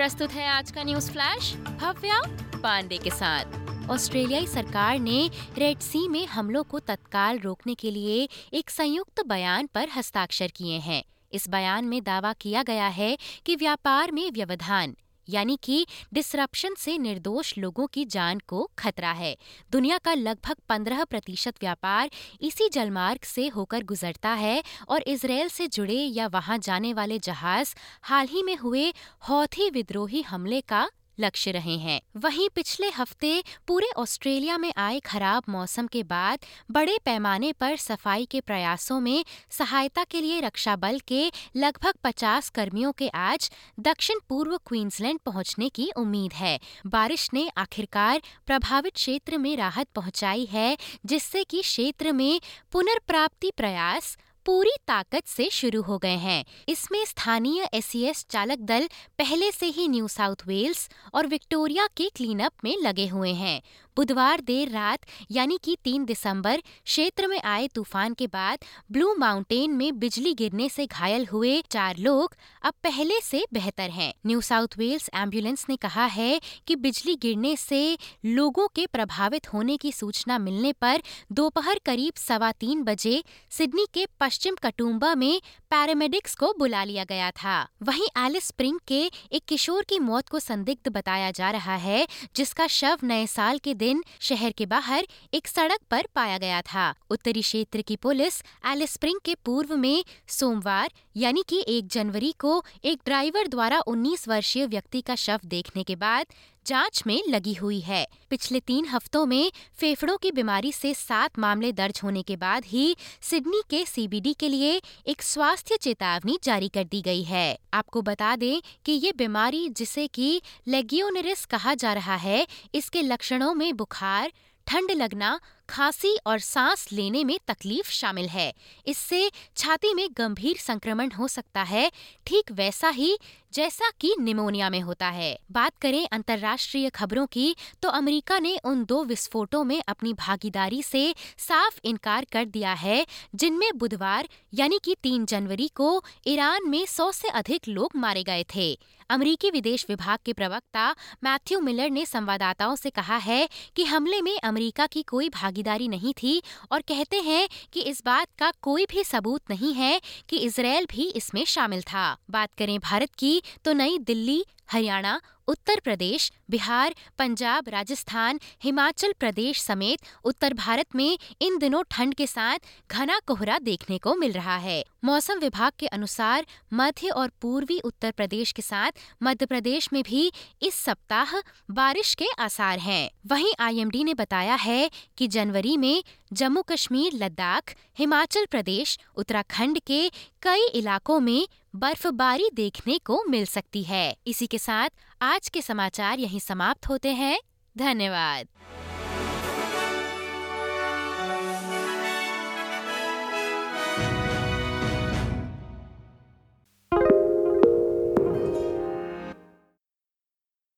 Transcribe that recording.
प्रस्तुत है आज का न्यूज़ फ्लैश, भव्या पांडे के साथ। ऑस्ट्रेलियाई सरकार ने रेड सी में हमलों को तत्काल रोकने के लिए एक संयुक्त बयान पर हस्ताक्षर किए हैं। इस बयान में दावा किया गया है कि व्यापार में व्यवधान यानी कि डिसरप्शन से निर्दोष लोगों की जान को खतरा है। दुनिया का लगभग 15 प्रतिशत व्यापार इसी जलमार्ग से होकर गुजरता है और इसराइल से जुड़े या वहाँ जाने वाले जहाज़ हाल ही में हुए हौथी विद्रोही हमले का लक्ष्य रहे हैं। वहीं पिछले हफ़्ते पूरे ऑस्ट्रेलिया में आए खराब मौसम के बाद बड़े पैमाने पर सफ़ाई के प्रयासों में सहायता के लिए रक्षा बल के लगभग 50 कर्मियों के आज दक्षिण पूर्व क्वींसलैंड पहुँचने की उम्मीद है। बारिश ने आखिरकार प्रभावित क्षेत्र में राहत पहुंचाई है, जिससे कि क्षेत्र में पुनर्प्राप्ति प्रयास पूरी ताकत से शुरू हो गए हैं। इसमें स्थानीय एस चालक दल पहले से ही न्यू साउथ वेल्स और विक्टोरिया के क्लीनअप में लगे हुए हैं। बुधवार देर रात, यानी कि 3 दिसंबर, क्षेत्र में आए तूफ़ान के बाद ब्लू माउंटेन में बिजली गिरने से घायल हुए चार लोग अब पहले से बेहतर हैं। न्यू साउथ वेल्स एंबुलेंस ने कहा है कि बिजली गिरने से लोगों के प्रभावित होने की सूचना मिलने पर दोपहर करीब सवा तीन बजे सिडनी के पश्चिम कटुम्बा में पैरामेडिक्स को बुला लिया गया था वहीं एलिस स्प्रिंग के एक किशोर की मौत को संदिग्ध बताया जा रहा है, जिसका शव नए साल के दिन शहर के बाहर एक सड़क पर पाया गया था। उत्तरी क्षेत्र की पुलिस एलिस स्प्रिंग के पूर्व में सोमवार, यानी कि 1 जनवरी को एक ड्राइवर द्वारा 19 वर्षीय व्यक्ति का शव देखने के बाद जाँच में लगी हुई है। पिछले तीन हफ्तों में फेफड़ों की बीमारी से सात मामले दर्ज होने के बाद ही सिडनी के सीबीडी के लिए एक स्वास्थ्य चेतावनी जारी कर दी गई है। आपको बता दें कि ये बीमारी, जिसे कि लेगियोनरिस कहा जा रहा है, इसके लक्षणों में बुखार, ठंड लगना खांसी और सांस लेने में तकलीफ़ शामिल है। इससे छाती में गंभीर संक्रमण हो सकता है। ठीक वैसा ही जैसा कि निमोनिया में होता है। बात करें अंतर्राष्ट्रीय खबरों की तो अमेरिका ने उन दो विस्फोटों में अपनी भागीदारी से साफ़ इनकार कर दिया है, जिनमें बुधवार, यानी कि तीन जनवरी को, ईरान में सौ से अधिक लोग मारे गए थे। अमरीकी विदेश विभाग के प्रवक्ता मैथ्यू मिलर ने संवाददाताओं से कहा है कि हमले में अमेरिका की कोई भागीदारी नहीं थी और कहते हैं कि इस बात का कोई भी सबूत नहीं है कि इसराइल भी इसमें शामिल था। बात करें भारत की तो नई दिल्ली, हरियाणा उत्तर प्रदेश, बिहार, पंजाब, राजस्थान, हिमाचल प्रदेश समेत उत्तर भारत में इन दिनों ठंड के साथ घना कोहरा देखने को मिल रहा है मौसम विभाग के अनुसार मध्य और पूर्वी उत्तर प्रदेश के साथ मध्य प्रदेश में भी इस सप्ताह बारिश के आसार हैं। वहीं आईएमडी ने बताया है कि जनवरी में जम्मू कश्मीर, लद्दाख, हिमाचल प्रदेश, उत्तराखंड के कई इलाकों में बर्फबारी देखने को मिल सकती है। इसी के साथ आज के समाचार यहीं समाप्त होते हैं। धन्यवाद।